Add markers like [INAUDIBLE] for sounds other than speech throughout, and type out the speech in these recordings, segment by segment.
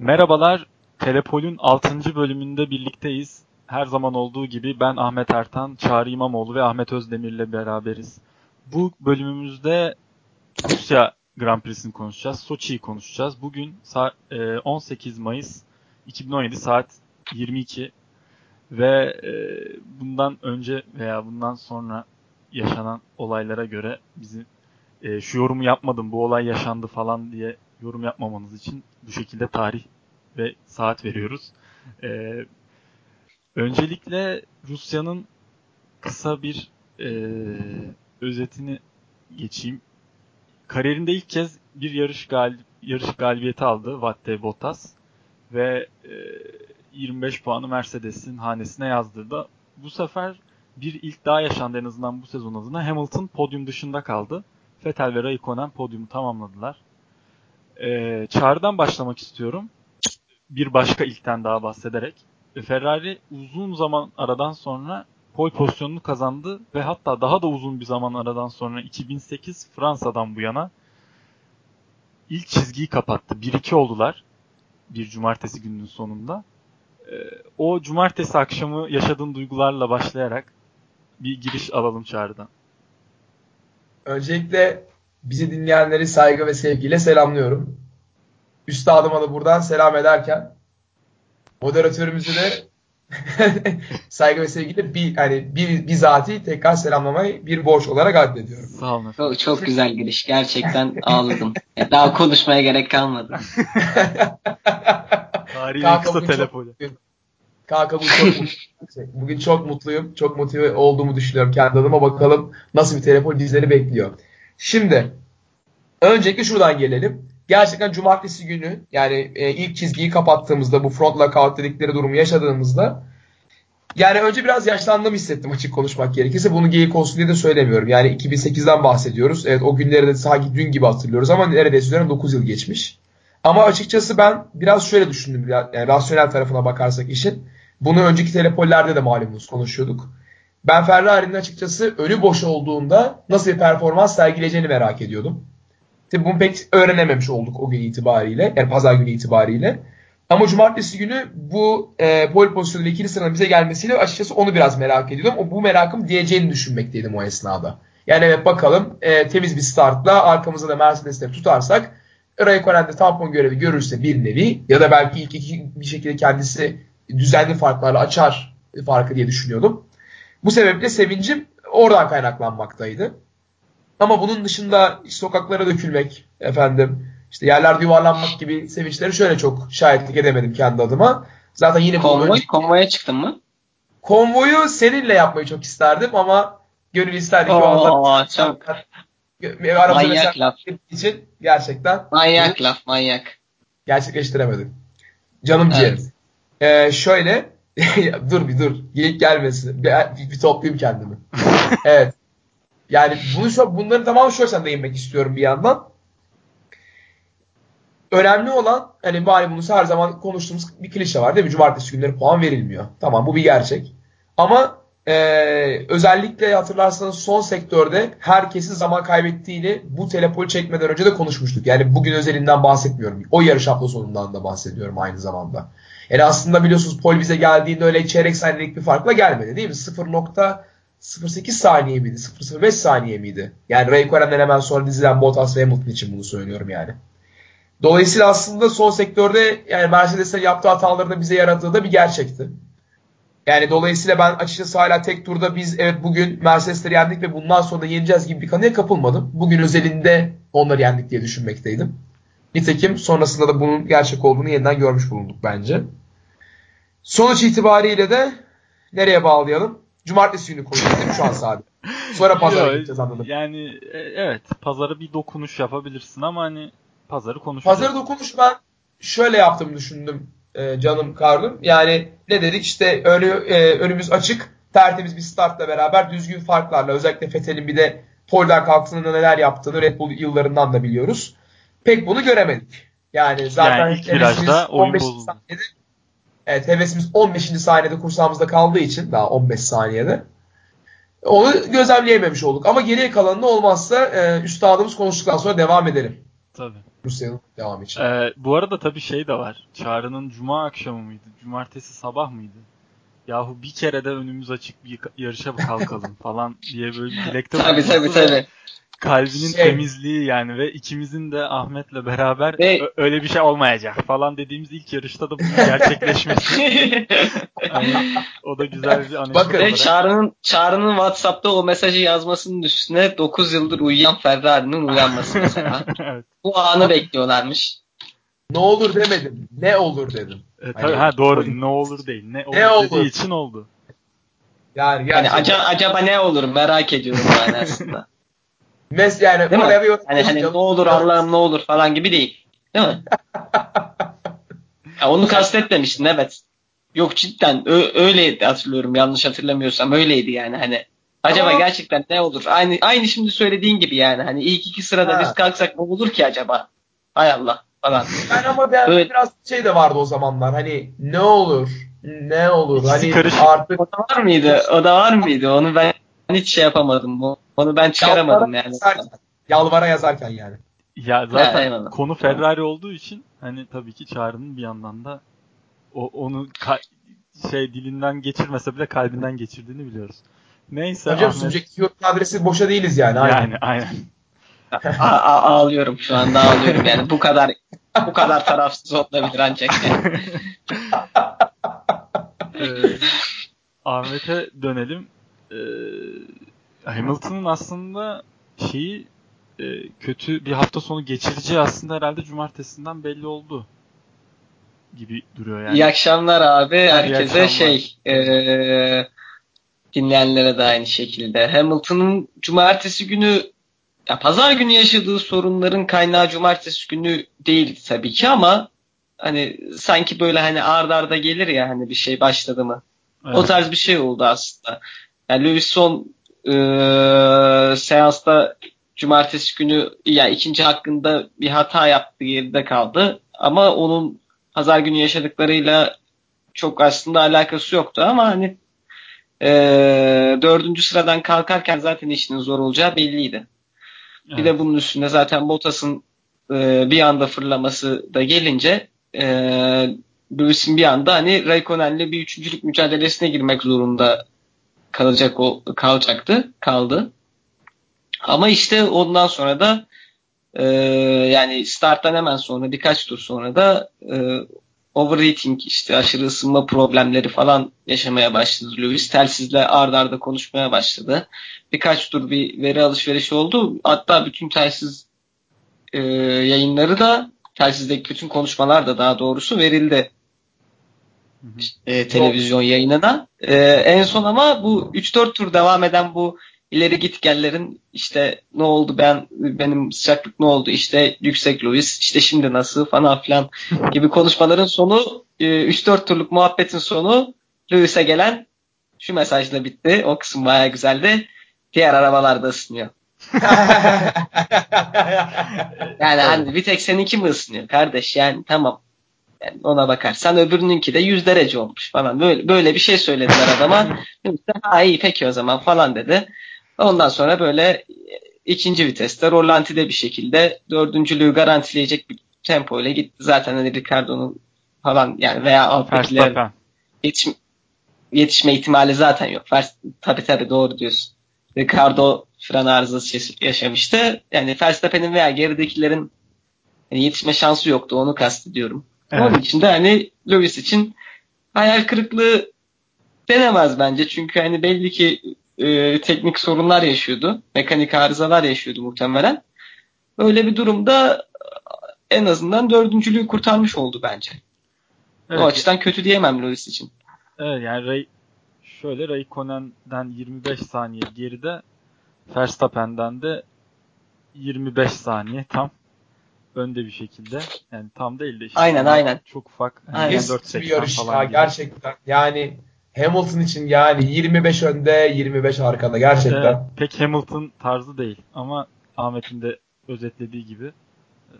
Merhabalar, Telepol'ün 6. bölümünde birlikteyiz. Her zaman olduğu gibi ben Ahmet Ertan, Çağrı İmamoğlu ve Ahmet Özdemir ile beraberiz. Bu bölümümüzde Rusya Grand Prix'sini konuşacağız, Soçi'yi konuşacağız. Bugün 18 Mayıs 2017 saat 22 ve e, bundan önce veya bundan sonra yaşanan olaylara göre bizi e, şu yorumu yapmadım, bu olay yaşandı falan diye yorum yapmamanız için bu şekilde tarih ve saat veriyoruz. Ee, öncelikle Rusya'nın kısa bir e, özetini geçeyim. Kariyerinde ilk kez bir yarış galib yarış galibiyeti aldı Valtteri Bottas ve e, 25 puanı Mercedes'in hanesine yazdırdı. Bu sefer bir ilk daha yaşandı en azından bu sezon adına. Hamilton podyum dışında kaldı. Vettel ve Raikkonen podyumu tamamladılar. Ee, Çağrı'dan başlamak istiyorum. Bir başka ilkten daha bahsederek. Ferrari uzun zaman aradan sonra pole pozisyonunu kazandı ve hatta daha da uzun bir zaman aradan sonra 2008 Fransa'dan bu yana ilk çizgiyi kapattı. 1-2 oldular bir cumartesi gününün sonunda. Ee, o cumartesi akşamı yaşadığın duygularla başlayarak bir giriş alalım Çağrı'dan. Öncelikle bizi dinleyenleri saygı ve sevgiyle selamlıyorum. Üstadıma da buradan selam ederken moderatörümüzü de [LAUGHS] saygı ve sevgiyle bir hani bir bizatihi tekrar selamlamayı bir borç olarak addediyorum. Sağ olun. Çok, çok güzel giriş. Gerçekten ağladım. Daha konuşmaya gerek kalmadı. [LAUGHS] Tarihin kısa telefonu. Kanka bu çok mutlu. Bugün çok mutluyum. Çok motive olduğumu düşünüyorum kendi adıma. Bakalım nasıl bir telefon bizleri bekliyor. Şimdi öncelikle şuradan gelelim. Gerçekten cumartesi günü yani e, ilk çizgiyi kapattığımızda bu front lockout dedikleri durumu yaşadığımızda yani önce biraz yaşlandığımı hissettim açık konuşmak gerekirse. Bunu geyik olsun diye de söylemiyorum. Yani 2008'den bahsediyoruz. Evet o günleri de sanki dün gibi hatırlıyoruz ama neredeyse üzerinden 9 yıl geçmiş. Ama açıkçası ben biraz şöyle düşündüm. Yani rasyonel tarafına bakarsak işin. Bunu önceki telepollerde de malumunuz konuşuyorduk. Ben Ferrari'nin açıkçası önü boş olduğunda nasıl bir performans sergileyeceğini merak ediyordum. Tabii bunu pek öğrenememiş olduk o gün itibariyle. Yani pazar günü itibariyle. Ama cumartesi günü bu e, pole pozisyonuyla ikili sıranın bize gelmesiyle açıkçası onu biraz merak ediyordum. O, bu merakım diyeceğini düşünmekteydim o esnada. Yani evet bakalım e, temiz bir startla arkamızda da Mercedes'te tutarsak Raikkonen'de tampon görevi görürse bir nevi ya da belki ilk iki bir şekilde kendisi düzenli farklarla açar farkı diye düşünüyordum. Bu sebeple sevincim oradan kaynaklanmaktaydı. Ama bunun dışında sokaklara dökülmek, efendim işte yerlerde yuvarlanmak gibi sevinçleri şöyle çok şahitlik edemedim kendi adıma. Zaten yine Konvoy, önce... konvoya çıktın mı? Konvoyu seninle yapmayı çok isterdim ama gönül isterdi ki Oo, çok manyak laf. için gerçekten manyak laf manyak. Gerçekleştiremedim. Canım evet. ciğerim. Ee, şöyle [LAUGHS] dur bir dur. Geyik gelmesin. Bir, bir toplayayım kendimi. [LAUGHS] evet. Yani bunu şu, bunların tamamı şu açıdan değinmek istiyorum bir yandan. Önemli olan hani malumunuz her zaman konuştuğumuz bir klişe var değil mi? Cumartesi günleri puan verilmiyor. Tamam bu bir gerçek. Ama e, özellikle hatırlarsanız son sektörde herkesin zaman kaybettiğini bu telepoli çekmeden önce de konuşmuştuk. Yani bugün özelinden bahsetmiyorum. O yarış hafta sonundan da bahsediyorum aynı zamanda. Yani aslında biliyorsunuz pol bize geldiğinde öyle çeyrek saniyelik bir farkla gelmedi değil mi? 0.08 saniye miydi? 0.05 saniye miydi? Yani Raikkonen'den hemen sonra dizilen Bottas ve Hamilton için bunu söylüyorum yani. Dolayısıyla aslında son sektörde yani Mercedes'in yaptığı hataları bize yarattığı da bir gerçekti. Yani dolayısıyla ben açıkçası hala tek turda biz evet bugün Mercedes'leri yendik ve bundan sonra da yeneceğiz gibi bir kanıya kapılmadım. Bugün özelinde onları yendik diye düşünmekteydim. Nitekim sonrasında da bunun gerçek olduğunu yeniden görmüş bulunduk bence. Sonuç itibariyle de nereye bağlayalım? Cumartesi günü konuşacağız değil mi şu an sadece? Sonra [LAUGHS] pazara gideceğiz anladım. Yani e, evet pazara bir dokunuş yapabilirsin ama hani pazarı konuşacağız. Pazarı dokunuş ben şöyle yaptım düşündüm e, canım Karlım. Yani ne dedik işte önü, e, önümüz açık tertemiz bir startla beraber düzgün farklarla özellikle Fethel'in bir de polden kalktığında neler yaptığını Red Bull yıllarından da biliyoruz. Pek bunu göremedik. Yani zaten yani ilk virajda oyun bozuldu. Saniyede, evet hevesimiz 15. saniyede kursağımızda kaldığı için daha 15 saniyede onu gözlemleyememiş olduk. Ama geriye kalanını olmazsa e, üstadımız konuştuktan sonra devam edelim. Tabii. Rusya'nın devamı için. Ee, bu arada tabii şey de var. Çağrı'nın cuma akşamı mıydı? Cumartesi sabah mıydı? Yahu bir kere de önümüz açık bir yarışa kalkalım [LAUGHS] falan diye böyle dilekte Tabii bulunması tabii ve tabii. Kalbinin Şey- temizliği yani ve ikimizin de Ahmet'le beraber Ve- "Ö- öyle bir şey olmayacak falan dediğimiz ilk yarışta da bunun [LAUGHS] gerçekleşmesi. Yani [LAUGHS] o da güzel bir anekdot Bakın, olarak. Çağrı'nın, Çağrı'nın Whatsapp'ta o mesajı yazmasının üstüne 9 yıldır uyuyan Ferrari'nin uyanması mesela. [LAUGHS] evet. Bu anı bekliyorlarmış. Ne olur demedim. Ne olur dedim. E, tabii, Hani- ha doğru ne olur değil. Ne olur, Ne olur? dediği için oldu. Yani Yani gerçekten. aca- acaba ne olur merak ediyorum yani aslında. Mes yani Değil mi? oraya bir yorum Hani, hani ne olur Allah'ım ne olur falan gibi değil. Değil mi? [LAUGHS] Ya onu kastetmemiştin evet. Yok cidden ö- öyleydi hatırlıyorum yanlış hatırlamıyorsam öyleydi yani hani. Acaba Ama- gerçekten ne olur? Aynı aynı şimdi söylediğin gibi yani hani ilk iki sırada Ha. biz kalksak ne olur ki acaba? Hay Allah falan. Yani ama ben Evet. biraz şey de vardı o zamanlar. Hani ne olur? Ne olur? Hani karışık. artık O da var mıydı? O da var mıydı? Onu ben hiç şey yapamadım. Onu ben çıkaramadım Yalvara yani. yazarken, yalvara yazarken yani. Ya zaten eyvallah. konu Ferrari olduğu için hani tabii ki Çağrı'nın bir yandan da o onu ka- şey dilinden geçirmese bile kalbinden geçirdiğini biliyoruz. Neyse Hocam Ahmet- subjektif yorum adresi boşa değiliz yani. aynen. yani aynen. A- a- ağlıyorum şu anda ağlıyorum yani. Bu kadar bu kadar tarafsız olabilir ancak. Yani. [LAUGHS] Ee, Ahmet'e dönelim. Ee, Hamilton'ın aslında şeyi e, kötü bir hafta sonu geçireceği aslında herhalde cumartesinden belli oldu gibi duruyor yani. İyi akşamlar abi. Herkese akşamlar. şey eee, dinleyenlere de aynı şekilde. Hamilton'ın cumartesi günü ya pazar günü yaşadığı sorunların kaynağı cumartesi günü değil tabii ki ama hani sanki böyle hani ard arda gelir ya hani bir şey başladı mı. Evet. O tarz bir şey oldu aslında. Yani Lewis son eee, seansta cumartesi günü yani ikinci hakkında bir hata yaptı geride kaldı. Ama onun pazar günü yaşadıklarıyla çok aslında alakası yoktu ama hani eee, dördüncü sıradan kalkarken zaten işinin zor olacağı belliydi. Bir Evet. de bunun üstüne zaten Bottas'ın eee, bir anda fırlaması da gelince eee Lewis'in bir anda hani Raikkonen'le bir üçüncülük mücadelesine girmek zorunda kalacak o kalacaktı kaldı. Ama işte ondan sonra da eee, yani starttan hemen sonra birkaç tur sonra da eee, overheating işte aşırı ısınma problemleri falan yaşamaya başladı Lewis. Telsizle ard arda konuşmaya başladı. Birkaç tur bir veri alışverişi oldu. Hatta bütün telsiz eee, yayınları da telsizdeki bütün konuşmalar da daha doğrusu verildi. E, televizyon yayınına. E, en son ama bu 3-4 tur devam eden bu ileri gitgellerin işte ne oldu ben benim sıcaklık ne oldu işte yüksek Lewis işte şimdi nasıl falan filan [LAUGHS] gibi konuşmaların sonu e, 3-4 turluk muhabbetin sonu Lewis'e gelen şu mesajla bitti. O kısım bayağı güzeldi. Diğer arabalar da ısınıyor. [LAUGHS] Yani hani bir tek seninki mi ısınıyor kardeş yani tamam. Yani ona bakarsan öbürününki de 100 derece olmuş falan. Böyle, böyle bir şey söylediler adama. [LAUGHS] ha iyi peki o zaman falan dedi. Ondan sonra böyle e, ikinci viteste rolantide bir şekilde dördüncülüğü garantileyecek bir tempo ile gitti. Zaten hani Ricardo'nun falan yani veya alttakilerin Verstappen. yetiş, yetişme ihtimali zaten yok. Vers, tabii tabii doğru diyorsun. Ricardo fren arızası yaş- yaşamıştı. Yani Verstappen'in veya geridekilerin yani yetişme şansı yoktu. Onu kastediyorum. Onun Evet. için de hani Lewis için hayal kırıklığı denemez bence. Çünkü hani belli ki e, teknik sorunlar yaşıyordu. Mekanik arızalar yaşıyordu muhtemelen. Öyle bir durumda en azından dördüncülüğü kurtarmış oldu bence. Evet, O açıdan kötü diyemem Lewis için. Evet yani Ray, şöyle Raikkonen'den 25 saniye geride Verstappen'den de 25 saniye tam önde bir şekilde. Yani tam değil de işte Aynen, ama aynen. çok ufak. Yani Aynen. 14 Eski bir yarış falan ya gibi. gerçekten. Yani Hamilton için yani 25 önde 25 arkada gerçekten. Evet, pek Hamilton tarzı değil ama Ahmet'in de özetlediği gibi e,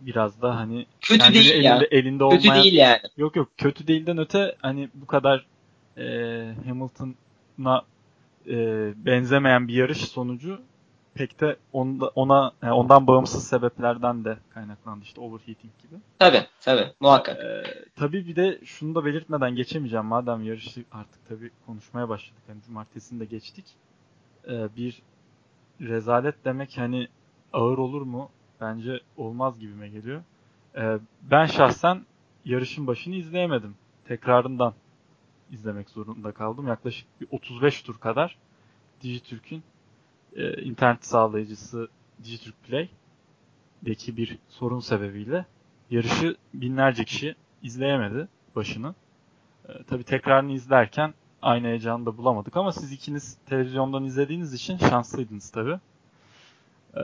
biraz da hani Kötü değil elinde, ya. elinde Kötü olmayan değil yani. Yok yok kötü değilden öte hani bu kadar e, Hamilton'a e, benzemeyen bir yarış sonucu pek de onda, ona yani ondan bağımsız sebeplerden de kaynaklandı işte overheating gibi. Tabii tabii muhakkak. Ee, tabii bir de şunu da belirtmeden geçemeyeceğim madem yarışı artık tabii konuşmaya başladık. Hani cumartesini de geçtik. Ee, bir rezalet demek hani ağır olur mu? Bence olmaz gibime geliyor. Ee, ben şahsen yarışın başını izleyemedim. Tekrarından izlemek zorunda kaldım. Yaklaşık bir 35 tur kadar Dijitürk'ün e, internet sağlayıcısı Dijitürk Play'deki bir sorun sebebiyle yarışı binlerce kişi izleyemedi başını. E, tabii tekrarını izlerken aynı heyecanı da bulamadık ama siz ikiniz televizyondan izlediğiniz için şanslıydınız tabii. E,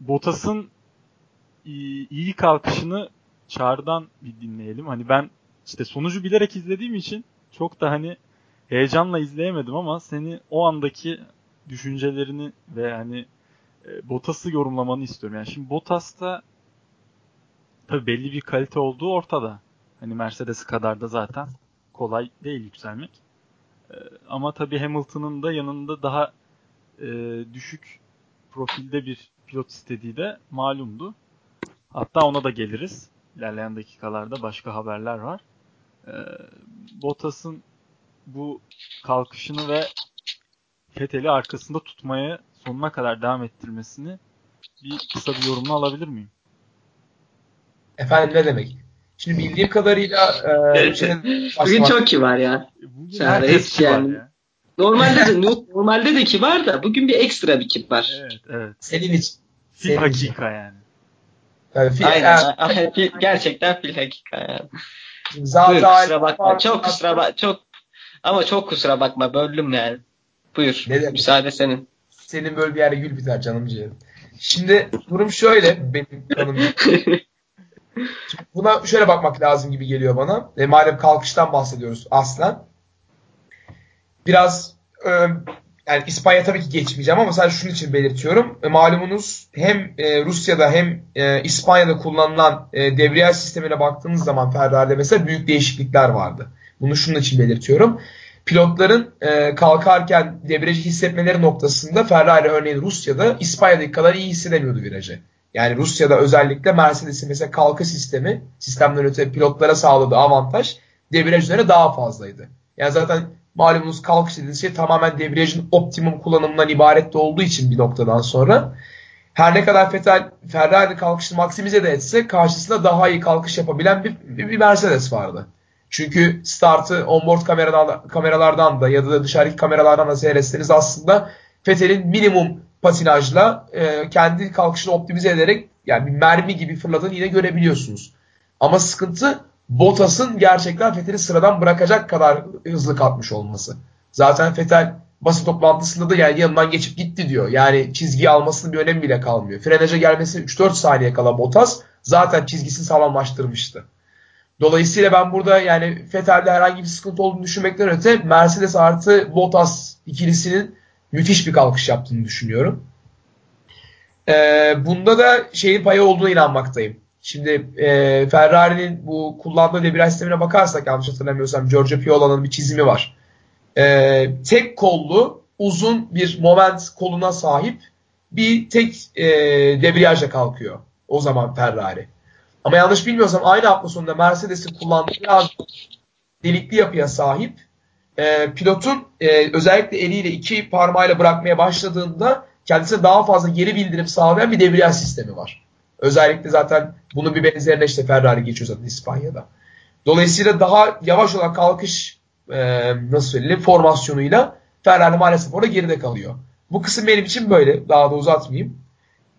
Bottas'ın iyi kalkışını Çağrı'dan bir dinleyelim. Hani ben işte sonucu bilerek izlediğim için çok da hani heyecanla izleyemedim ama seni o andaki düşüncelerini ve hani e, Bottas'ı yorumlamanı istiyorum. Yani şimdi Bottas'ta tabii belli bir kalite olduğu ortada. Hani Mercedes kadar da zaten kolay değil yükselmek. E, ama tabii Hamilton'ın da yanında daha e, düşük profilde bir pilot istediği de malumdu. Hatta ona da geliriz. İlerleyen dakikalarda başka haberler var. E, Bottas'ın bu kalkışını ve Fethel'i arkasında tutmaya sonuna kadar devam ettirmesini bir kısa bir yorumunu alabilir miyim? Efendim ne demek? Şimdi bildiğim kadarıyla e, Bugün çok kibar ya. Bugün herkes kibar yani. ya. Normalde de [LAUGHS] normalde de kibar da bugün bir ekstra bir kibar. Evet, evet. Senin için. Fil Senin hakika için. yani. yani fil, Aynen. fil, gerçekten fil hakika yani. Zaten kusura bakma. Çok kusura bak çok ama çok kusura bakma böldüm yani. Buyur. Ne demek? Müsaade senin. Senin böyle bir yerde gül biter canım ciğerim. Şimdi durum şöyle benim kanım. buna şöyle bakmak lazım gibi geliyor bana. E, madem kalkıştan bahsediyoruz aslen. Biraz e, yani İspanya tabii ki geçmeyeceğim ama sadece şunun için belirtiyorum. E, malumunuz hem e, Rusya'da hem e, İspanya'da kullanılan e, debriyaj sistemine baktığınız zaman Ferrari'de mesela büyük değişiklikler vardı. Bunu şunun için belirtiyorum pilotların e, kalkarken debriyajı hissetmeleri noktasında Ferrari örneğin Rusya'da İspanya'daki kadar iyi hissedemiyordu virajı. Yani Rusya'da özellikle Mercedes'in mesela kalkış sistemi sistemden öte pilotlara sağladığı avantaj debriyaj üzerine daha fazlaydı. Yani zaten malumunuz kalkış dediğiniz şey tamamen debriyajın optimum kullanımından ibaret de olduğu için bir noktadan sonra her ne kadar Vettel Ferrari kalkışını maksimize de etse karşısında daha iyi kalkış yapabilen bir, bir Mercedes vardı. Çünkü startı onboard kameradan, kameralardan da ya da dışarıdaki kameralardan da seyretseniz aslında Fethel'in minimum patinajla e, kendi kalkışını optimize ederek yani bir mermi gibi fırladığını yine görebiliyorsunuz. Ama sıkıntı Bottas'ın gerçekten Fethel'i sıradan bırakacak kadar hızlı kalkmış olması. Zaten Fethel basın toplantısında da yani yanından geçip gitti diyor. Yani çizgi almasının bir önemi bile kalmıyor. Frenaja gelmesi 3-4 saniye kala Bottas zaten çizgisini sağlamlaştırmıştı. Dolayısıyla ben burada yani Fethel'de herhangi bir sıkıntı olduğunu düşünmekten öte Mercedes artı Bottas ikilisinin müthiş bir kalkış yaptığını düşünüyorum. Ee, bunda da şeyin payı olduğuna inanmaktayım. Şimdi e, Ferrari'nin bu kullandığı debriyaj sistemine bakarsak yanlış hatırlamıyorsam Giorgio Piola'nın bir çizimi var. Ee, tek kollu uzun bir moment koluna sahip bir tek e, debriyajla kalkıyor o zaman Ferrari. Ama yanlış bilmiyorsam aynı hafta sonunda Mercedes'in kullandığı biraz delikli yapıya sahip e, pilotun e, özellikle eliyle iki parmağıyla bırakmaya başladığında kendisine daha fazla geri bildirim sağlayan bir debriyaj sistemi var. Özellikle zaten bunun bir benzerine işte Ferrari geçiyor zaten İspanya'da. Dolayısıyla daha yavaş olan kalkış e, nasıl söyleyeyim formasyonuyla Ferrari maalesef orada geride kalıyor. Bu kısım benim için böyle. Daha da uzatmayayım.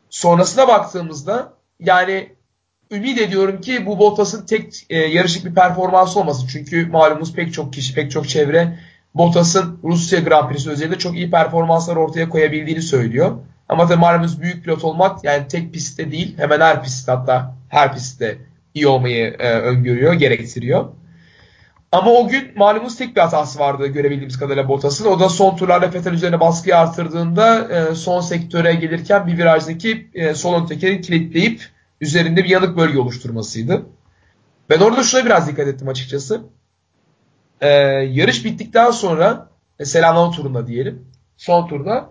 Sonrasına baktığımızda yani ümit ediyorum ki bu Bottas'ın tek e, yarışık bir performansı olması. Çünkü malumunuz pek çok kişi, pek çok çevre Bottas'ın Rusya Grand Prix'si özelinde çok iyi performanslar ortaya koyabildiğini söylüyor. Ama tabii malumunuz büyük pilot olmak yani tek pistte değil hemen her pistte hatta her pistte iyi olmayı e, öngörüyor, gerektiriyor. Ama o gün malumunuz tek bir hatası vardı görebildiğimiz kadarıyla Bottas'ın. O da son turlarda Vettel üzerine baskıyı artırdığında e, son sektöre gelirken bir virajdaki e, sol ön tekeri kilitleyip üzerinde bir yanık bölge oluşturmasıydı. Ben orada şuna biraz dikkat ettim açıkçası. Ee, yarış bittikten sonra e, selamlama turunda diyelim. Son turda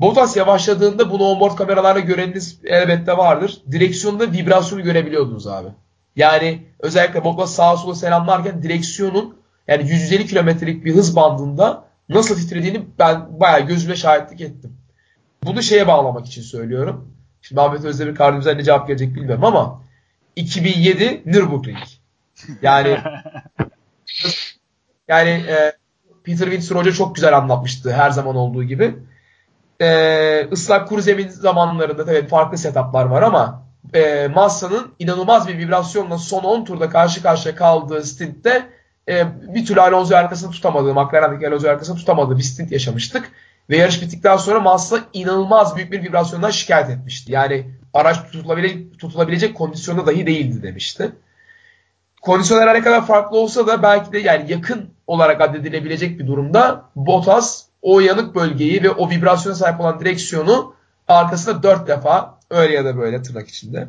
Bottas yavaşladığında bunu onboard kameralarla göreniniz elbette vardır. Direksiyonda vibrasyonu görebiliyordunuz abi. Yani özellikle Bottas sağa sola selamlarken direksiyonun yani 150 kilometrelik bir hız bandında nasıl titrediğini ben bayağı gözüme şahitlik ettim. Bunu şeye bağlamak için söylüyorum. Şimdi Ahmet Özdemir kardeşimize ne cevap gelecek bilmiyorum ama 2007 Nürburgring. Yani [LAUGHS] yani e, Peter Winston Hoca çok güzel anlatmıştı her zaman olduğu gibi. E, ıslak kuru zemin zamanlarında tabii farklı setuplar var ama e, Massa'nın inanılmaz bir vibrasyonla son 10 turda karşı karşıya kaldığı stintte e, bir türlü Alonso arkasını tutamadığı, McLaren'deki Alonso arkasını tutamadığı bir stint yaşamıştık. Ve yarış bittikten sonra Massa inanılmaz büyük bir vibrasyondan şikayet etmişti. Yani araç tutulabilecek, tutulabilecek kondisyonda dahi değildi demişti. Kondisyonlar ne kadar farklı olsa da belki de yani yakın olarak addedilebilecek bir durumda Bottas o yanık bölgeyi ve o vibrasyona sahip olan direksiyonu arkasında dört defa öyle ya da böyle tırnak içinde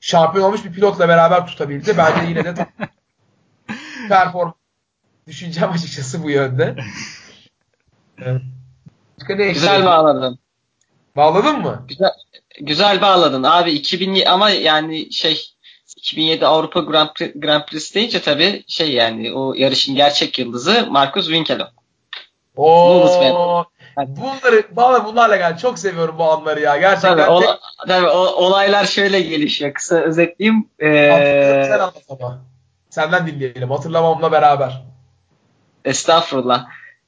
şampiyon olmuş bir pilotla beraber tutabildi. Bence yine de [LAUGHS] performans düşüncem açıkçası bu yönde. Evet. [LAUGHS] Güzel bağladın. Bağladın mı? Güzel, güzel bağladın. Abi 2000 ama yani şey 2007 Avrupa Grand, Prix, Grand Prix deyince tabii şey yani o yarışın gerçek yıldızı Marcus Winkelhock. Oo, bunları bana bunlarla gel. Çok seviyorum bu anları ya. Gerçekten. Tabii, ola, tabii o, olaylar şöyle gelişiyor. Kısa özetleyeyim. Ee... Sen anlat ama. Senden dinleyelim. Hatırlamamla beraber. Estağfurullah.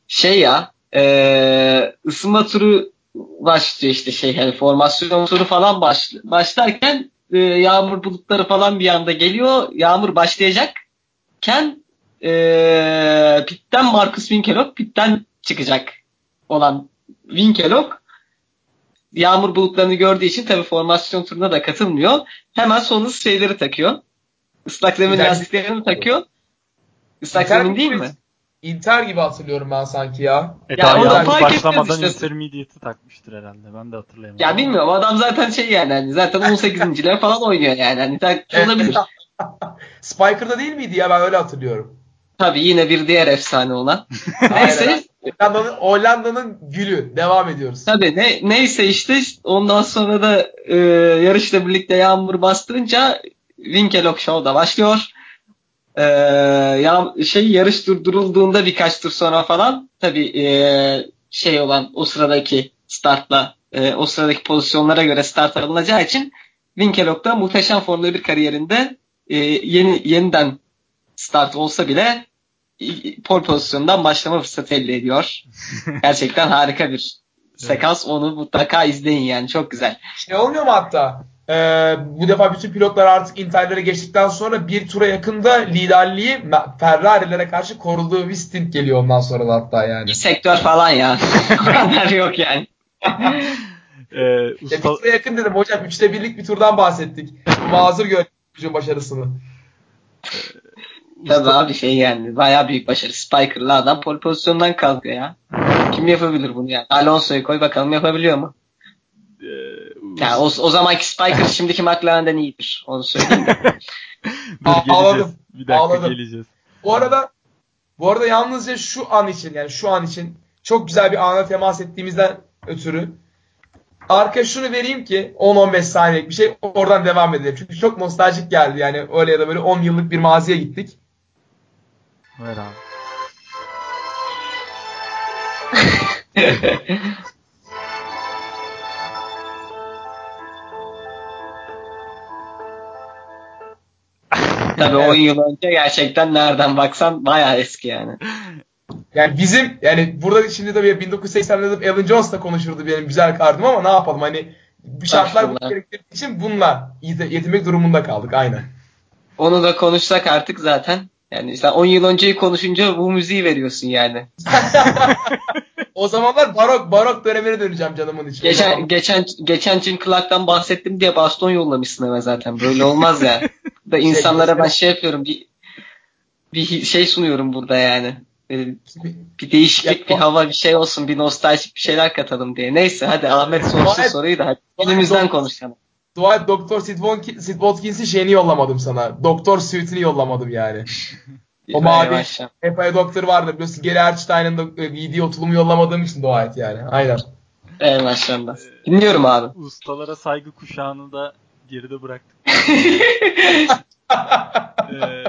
Şey ya e, ısınma turu başlıyor işte şey yani formasyon turu falan baş, başlarken e, yağmur bulutları falan bir anda geliyor. Yağmur başlayacakken e, pitten Marcus Winkelhock pitten çıkacak olan Winkelhock yağmur bulutlarını gördüğü için tabi formasyon turuna da katılmıyor. Hemen sonunda şeyleri takıyor. Islak zemin lastiklerini takıyor. Islak zemin değil mi? Inter gibi hatırlıyorum ben sanki ya. E ya daha yağmur başlamadan işte. intermediate'i takmıştır herhalde. Ben de hatırlayamadım. Ya bilmiyorum adam zaten şey yani hani zaten 18.ler [LAUGHS] falan oynuyor yani. Hani takmış olabilir. [LAUGHS] Spiker'da değil miydi ya ben öyle hatırlıyorum. Tabii yine bir diğer efsane olan. [LAUGHS] neyse. Hollanda'nın, Hollanda'nın gülü. Devam ediyoruz. Tabii ne, neyse işte ondan sonra da e, yarışla birlikte yağmur bastırınca Winkelhock Show'da başlıyor. Ee, ya şey yarış durdurulduğunda birkaç tur sonra falan tabii e, şey olan o sıradaki startla e, o sıradaki pozisyonlara göre start alınacağı için Winkelhock da muhteşem Formula 1 kariyerinde e, yeni yeniden start olsa bile pol pozisyonundan başlama fırsatı elde ediyor. [LAUGHS] Gerçekten harika bir sekans. Onu mutlaka izleyin yani. Çok güzel. Şey olmuyor mu hatta? Ee, bu defa bütün pilotlar artık Inter'lere geçtikten sonra bir tura yakında liderliği Ferrari'lere karşı koruduğu bir stint geliyor ondan sonra da hatta yani. Bir sektör falan ya. [LAUGHS] o yok yani. ee, usta... Bir tura yakın dedim hocam. Üçte birlik bir turdan bahsettik. Mazur gör başarısını. Tabii abi şey yani bayağı büyük başarı. Spiker'lı adam pole pozisyondan kalkıyor ya. Kim yapabilir bunu yani? Alonso'yu koy bakalım yapabiliyor mu? Ee, yani o, o zamanki Spiker [LAUGHS] şimdiki McLaren'den iyidir. Onu söyleyeyim de. [LAUGHS] Dur geleceğiz. Bir dakika Ağladım. geleceğiz. Bu arada bu arada yalnızca şu an için yani şu an için çok güzel bir ana temas ettiğimizden ötürü arka şunu vereyim ki 10-15 saniyelik bir şey oradan devam edelim. Çünkü çok nostaljik geldi yani öyle ya da böyle 10 yıllık bir maziye gittik. Ver abi. [LAUGHS] [LAUGHS] Tabii 10 yıl önce gerçekten nereden baksan bayağı eski yani. Yani bizim yani burada şimdi tabii 1980'lerde Alan Jones da konuşurdu benim güzel kardım ama ne yapalım hani şartlar bu gerektirdiği için bununla yetinmek durumunda kaldık aynen. Onu da konuşsak artık zaten yani sen 10 yıl önceyi konuşunca bu müziği veriyorsun yani. [LAUGHS] o zamanlar barok barok dönemine döneceğim canımın için. Geçen geçen geçen Jim Clark'tan bahsettim diye baston yollamışsın eve zaten. Böyle olmaz ya. da şey, insanlara ben şey yapıyorum bir bir şey sunuyorum burada yani. bir değişiklik, bir hava, bir şey olsun, bir nostaljik bir şeyler katalım diye. Neyse hadi Ahmet sorsun soruyu da hadi günümüzden konuşalım. Et Doktor Sid, Watkins'in şeyini yollamadım sana. Doktor suite'ini yollamadım yani. [LAUGHS] o mavi FI Doktor vardı biliyorsun. Geri Erçtein'in de giydiği otulumu yollamadığım için et yani. Aynen. Evet maşallah. Dinliyorum abi. Ustalara saygı kuşağını da geride bıraktık. [LAUGHS] ee,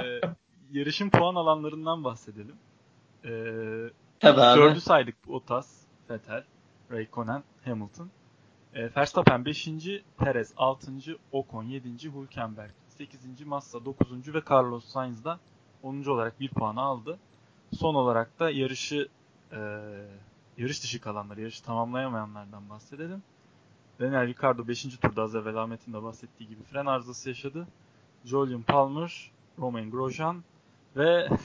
yarışın puan alanlarından bahsedelim. Ee, Tabii abi. Dördü saydık. Bottas, Vettel, Raikkonen, Hamilton. E, Verstappen 5. Perez 6. Ocon 7. Hülkenberg 8. Massa 9. ve Carlos Sainz da 10. olarak 1 puanı aldı. Son olarak da yarışı e, yarış dışı kalanlar, yarışı tamamlayamayanlardan bahsedelim. Daniel Ricciardo 5. turda az evvel Ahmet'in de bahsettiği gibi fren arızası yaşadı. Julian Palmer, Romain Grosjean ve [LAUGHS]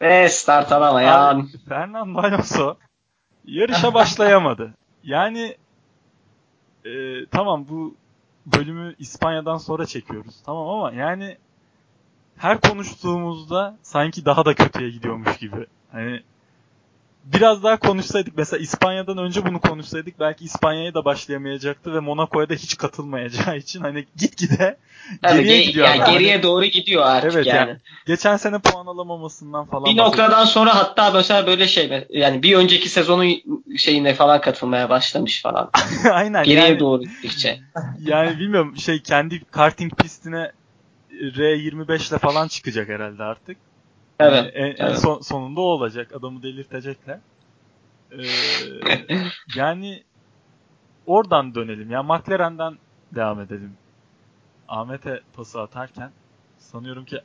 Ve start alamayan. Fernando Alonso yarışa başlayamadı. Yani e, tamam bu bölümü İspanya'dan sonra çekiyoruz. Tamam ama yani her konuştuğumuzda sanki daha da kötüye gidiyormuş gibi. Hani biraz daha konuşsaydık mesela İspanya'dan önce bunu konuşsaydık belki İspanya'ya da başlayamayacaktı ve Monaco'ya da hiç katılmayacağı için hani gitgide Tabii, geriye ge- gidiyor. yani adam. geriye doğru gidiyor artık Evet, yani. yani. Geçen sene puan alamamasından falan Bir noktadan sonra hatta mesela böyle şey yani bir önceki sezonun şeyine falan katılmaya başlamış falan. [LAUGHS] Aynen. Geriye yani, doğru gittikçe. [LAUGHS] Yani bilmiyorum şey kendi karting pistine R25 ile falan çıkacak herhalde artık. Evet. Yani en, en evet. son, sonunda o olacak. Adamı delirtecekler. Ee, [LAUGHS] yani oradan dönelim. Ya McLaren'den devam edelim. Ahmet'e pası atarken sanıyorum ki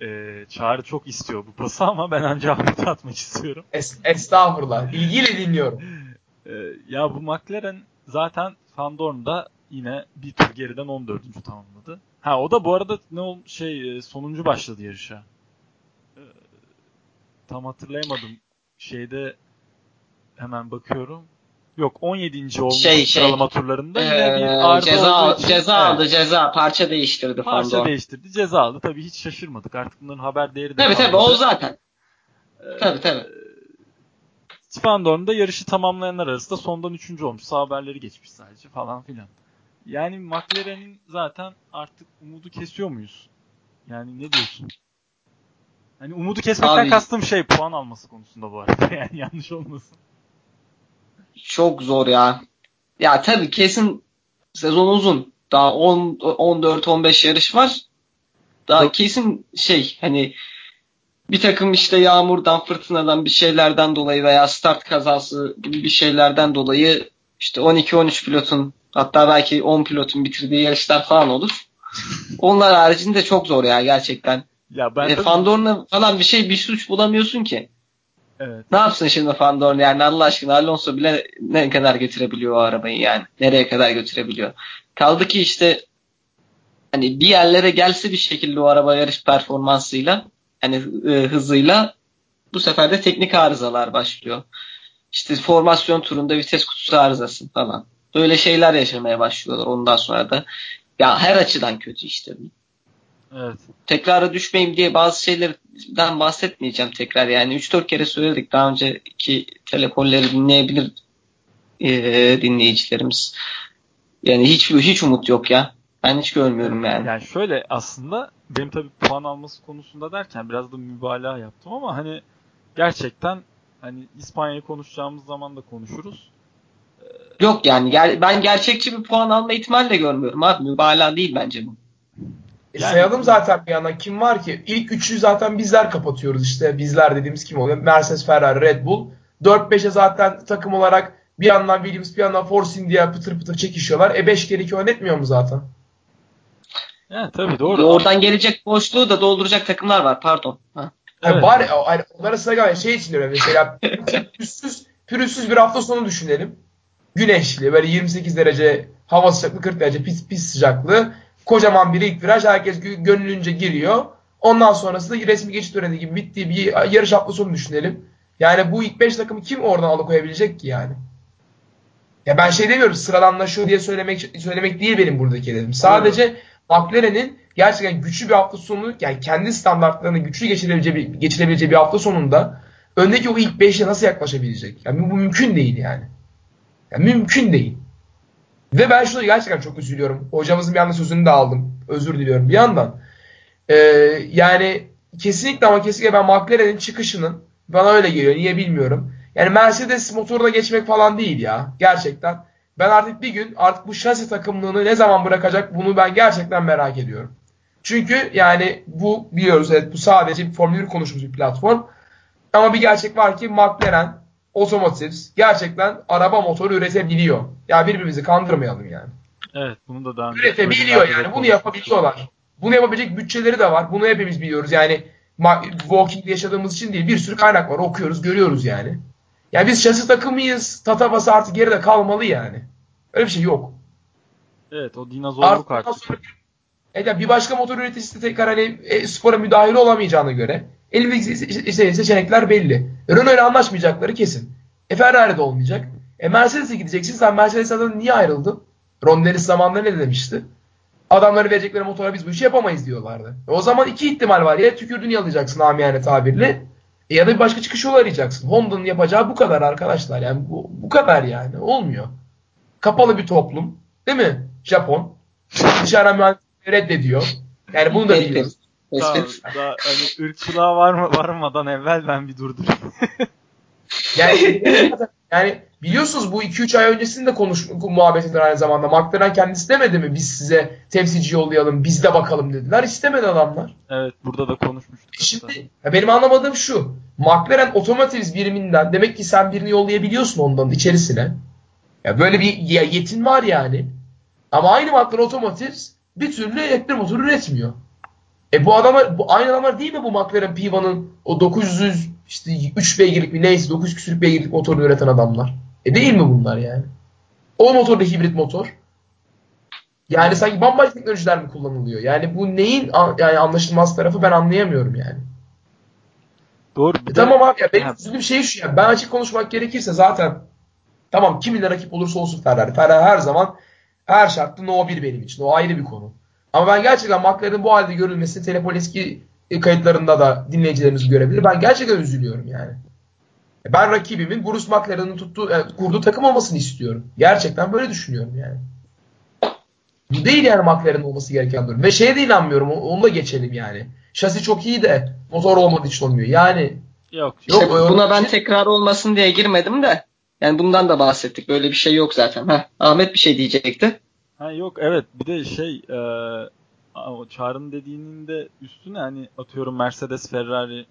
e, Çağrı çok istiyor bu pası ama ben ancak Ahmet'e atmak istiyorum. Es- estağfurullah. İlgiyle dinliyorum. [LAUGHS] Ee, ya bu McLaren zaten Van Dorn'da yine bir tur geriden 14. tamamladı. Ha o da bu arada ne ol şey e, sonuncu başladı yarışa. Tam hatırlayamadım. Şeyde hemen bakıyorum. Yok 17. olmuş Şey, şey, sıralama turlarında Ee, bir arıza ceza için- ceza Evet, aldı ceza parça değiştirdi. Parça değiştirdi, ceza aldı. Tabii hiç şaşırmadık. Artık bunların haber değeri de Tabii tabii o zaten. Ee, Tabii tabii. Van Dorn'da yarışı tamamlayanlar arasında sondan üçüncü olmuş. Sağ haberleri geçmiş sadece falan filan. Yani McLaren'in zaten artık umudu kesiyor muyuz? Yani ne diyorsun? Hani umudu kesmekten Abi- kastım şey puan alması konusunda bu arada. [LAUGHS] Yani yanlış olmasın. Çok zor ya. Ya tabii kesin sezon uzun. Daha 10 14-15 yarış var. Daha Yok. kesin şey hani bir takım işte yağmurdan, fırtınadan bir şeylerden dolayı veya start kazası gibi bir şeylerden dolayı işte 12-13 pilotun hatta belki 10 pilotun bitirdiği yarışlar falan olur. [LAUGHS] Onlar haricinde çok zor ya gerçekten. Ya ben e, tabii- Van Dorn'a falan bir şey bir suç bulamıyorsun ki. evet. Ne yapsın şimdi Van Dorn yani Allah aşkına Alonso bile ne kadar götürebiliyor o arabayı yani. Nereye kadar götürebiliyor. Kaldı ki işte hani bir yerlere gelse bir şekilde o araba yarış performansıyla hani e, hızıyla bu sefer de teknik arızalar başlıyor. İşte formasyon turunda vites kutusu arızası falan. Böyle şeyler yaşamaya başlıyorlar ondan sonra da. Ya her açıdan kötü işte. Evet. Tekrara düşmeyeyim diye bazı şeylerden bahsetmeyeceğim tekrar. Yani 3-4 kere söyledik. Daha önceki telefonları dinleyebilir e, dinleyicilerimiz. Yani hiç hiç umut yok ya. Ben hiç görmüyorum yani. Yani şöyle aslında benim tabii puan alması konusunda derken biraz da mübalağa yaptım ama hani gerçekten hani İspanya'yı konuşacağımız zaman da konuşuruz. Yok yani ger- ben gerçekçi bir puan alma ihtimali de görmüyorum abi. Mübalağa değil bence bu. E, Yani- sayalım zaten bir yandan kim var ki? İlk üçü zaten bizler kapatıyoruz işte. Bizler dediğimiz kim oluyor? Mercedes, Ferrari, Red Bull. 4-5'e zaten takım olarak bir yandan Williams bir yandan Force India pıtır pıtır çekişiyorlar. E 5 kere 2 oynatmıyor mu zaten? Yani tabii doğru. Oradan gelecek boşluğu da dolduracak takımlar var. Pardon. Ha. Yani Evet. bari yani onlara sıra. Şey için diyorum mesela pürüzsüz, pürüzsüz bir hafta sonu düşünelim. Güneşli böyle 28 derece hava sıcaklığı 40 derece pis pis sıcaklığı. Kocaman bir ilk viraj herkes gö- gönlünce giriyor. Ondan sonrasında resmi geçit töreni gibi bittiği bir yarış sonu düşünelim. Yani bu ilk 5 takımı kim oradan alıkoyabilecek ki yani? Ya ben şey demiyorum sıralanlaşıyor diye söylemek söylemek değil benim buradaki hedefim. Sadece McLaren'in gerçekten güçlü bir hafta sonu yani kendi standartlarını güçlü geçirebileceği bir, geçirebileceği bir hafta sonunda öndeki o ilk 5'e nasıl yaklaşabilecek? Yani bu mümkün değil yani. yani mümkün değil. Ve ben şunu gerçekten çok üzülüyorum. Hocamızın bir anda sözünü de aldım. Özür diliyorum bir yandan. Ee, yani kesinlikle ama kesinlikle ben McLaren'in çıkışının bana öyle geliyor. Niye bilmiyorum. Yani Mercedes motoruna geçmek falan değil ya. Gerçekten. Ben artık bir gün artık bu şasi takımlığını ne zaman bırakacak bunu ben gerçekten merak ediyorum. Çünkü yani bu biliyoruz evet bu sadece bir Formula 1 konuşmuş bir platform. Ama bir gerçek var ki McLaren Automotives gerçekten araba motoru üretebiliyor. Ya yani birbirimizi kandırmayalım yani. Evet bunu da daha üretebiliyor yani bunu yapabiliyorlar. Bunu yapabilecek bütçeleri de var. Bunu hepimiz biliyoruz. Yani Walking'de yaşadığımız için değil bir sürü kaynak var. Okuyoruz, görüyoruz yani. Yani biz şasi takımıyız. Tata bası artık geride kalmalı yani. Öyle bir şey yok. Evet o dinozorluk artık. Sonra, evet, bir başka motor üreticisi tekrar hani e, spora müdahil olamayacağına göre elindeki seçenekler belli. Renault ile anlaşmayacakları kesin. E Ferrari de olmayacak. E Mercedes'e gideceksin. Sen Mercedes'ten niye ayrıldın? Ron Dennis zamanında ne demişti? Adamları verecekleri motora biz bu işi yapamayız diyorlardı. E o zaman iki ihtimal var. Ya tükürdüğünü yalayacaksın amiyane tabirle e ya da bir başka çıkış yolu arayacaksın. Honda'nın yapacağı bu kadar arkadaşlar. Yani bu, bu kadar yani. Olmuyor. Kapalı bir toplum. Değil mi? Japon. Dışarıda mühendisleri reddediyor. Yani bunu da biliyoruz. Daha, daha hani ırkçılığa varma, varmadan evvel ben bir durdurayım. [LAUGHS] yani, yani biliyorsunuz bu 2-3 ay öncesinde konuş muhabbet edilen aynı zamanda. McLaren kendisi demedi mi biz size temsilci yollayalım biz de bakalım dediler. İstemedi adamlar. Evet burada da konuşmuştuk. Şimdi ya benim anlamadığım şu. McLaren otomotiv biriminden demek ki sen birini yollayabiliyorsun ondan içerisine. Ya böyle bir yetin var yani. Ama aynı McLaren otomotiv bir türlü F1 motoru üretmiyor. E bu adamlar bu aynı adamlar değil mi bu McLaren P1'ın o 900 işte 3 beygirlik bir neyse 900 küsürlük beygirlik motorunu üreten adamlar. E değil mi bunlar yani? O motor da hibrit motor. Yani sanki bambaşka teknolojiler mi kullanılıyor? Yani bu neyin yani anlaşılmaz tarafı ben anlayamıyorum yani. Doğru. E tamam abi ya benim üzüldüğüm şey şu ya. Ben açık konuşmak gerekirse zaten tamam kiminle rakip olursa olsun Ferrari. Ferrari her zaman her şartta No 1 benim için. O ayrı bir konu. Ama ben gerçekten McLaren'in bu halde görülmesi telefon eski kayıtlarında da dinleyicilerimiz görebilir. Ben gerçekten üzülüyorum yani. Ben rakibimin Bruce McLaren'ın tuttuğu, yani e, kurduğu takım olmasını istiyorum. Gerçekten böyle düşünüyorum yani. Bu değil yani McLaren'ın olması gereken durum. Ve şeye de inanmıyorum. Onu da geçelim yani. Şasi çok iyi de motor olmadığı için olmuyor. Yani Yok. İşte yok buna ben tekrar olmasın diye girmedim de. Yani bundan da bahsettik. Böyle bir şey yok zaten. Heh, Ahmet bir şey diyecekti. Ha yok evet bir de şey e, o Çağrı'nın dediğinin de üstüne hani atıyorum Mercedes, Ferrari,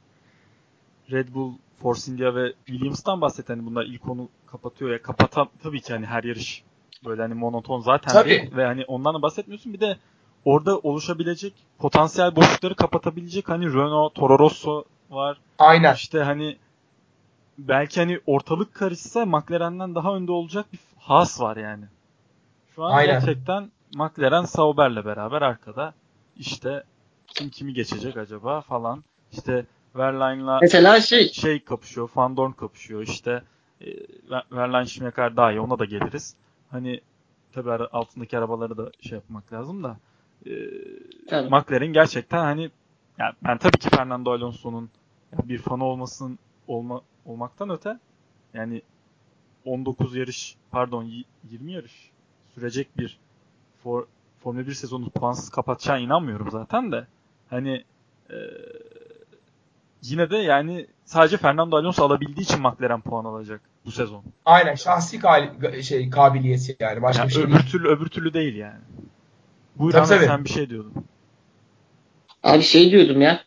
Red Bull, Force India ve Williams'tan bahset hani bunlar ilk onu kapatıyor ya kapatan tabii ki hani her yarış böyle hani monoton zaten tabii. değil ve hani ondan da bahsetmiyorsun bir de orada oluşabilecek potansiyel boşlukları kapatabilecek hani Renault, Toro Rosso var. Aynen. İşte hani belki hani ortalık karışsa McLaren'den daha önde olacak bir has var yani. Şu an Aynen. gerçekten McLaren Sauber'le beraber arkada işte kim kimi geçecek acaba falan. İşte Verlaine'la mesela şey şey kapışıyor, Van Dorn kapışıyor. İşte e, Verlaine Schumacher daha iyi ona da geliriz. Hani tabi altındaki arabaları da şey yapmak lazım da e. McLaren gerçekten hani yani ben tabii ki Fernando Alonso'nun bir fanı olmasın olma, olmaktan öte yani 19 yarış pardon 20 yarış sürecek bir for, Formula 1 sezonu puansız kapatacağına inanmıyorum zaten de. Hani e, yine de yani sadece Fernando Alonso alabildiği için McLaren puan alacak bu sezon. Aynen şahsi kal- şey kabiliyeti yani başka yani bir şey öbür değil. türlü öbür türlü değil yani. Buyur tabii, tabii. sen bir şey diyordun. Abi şey diyordum ya.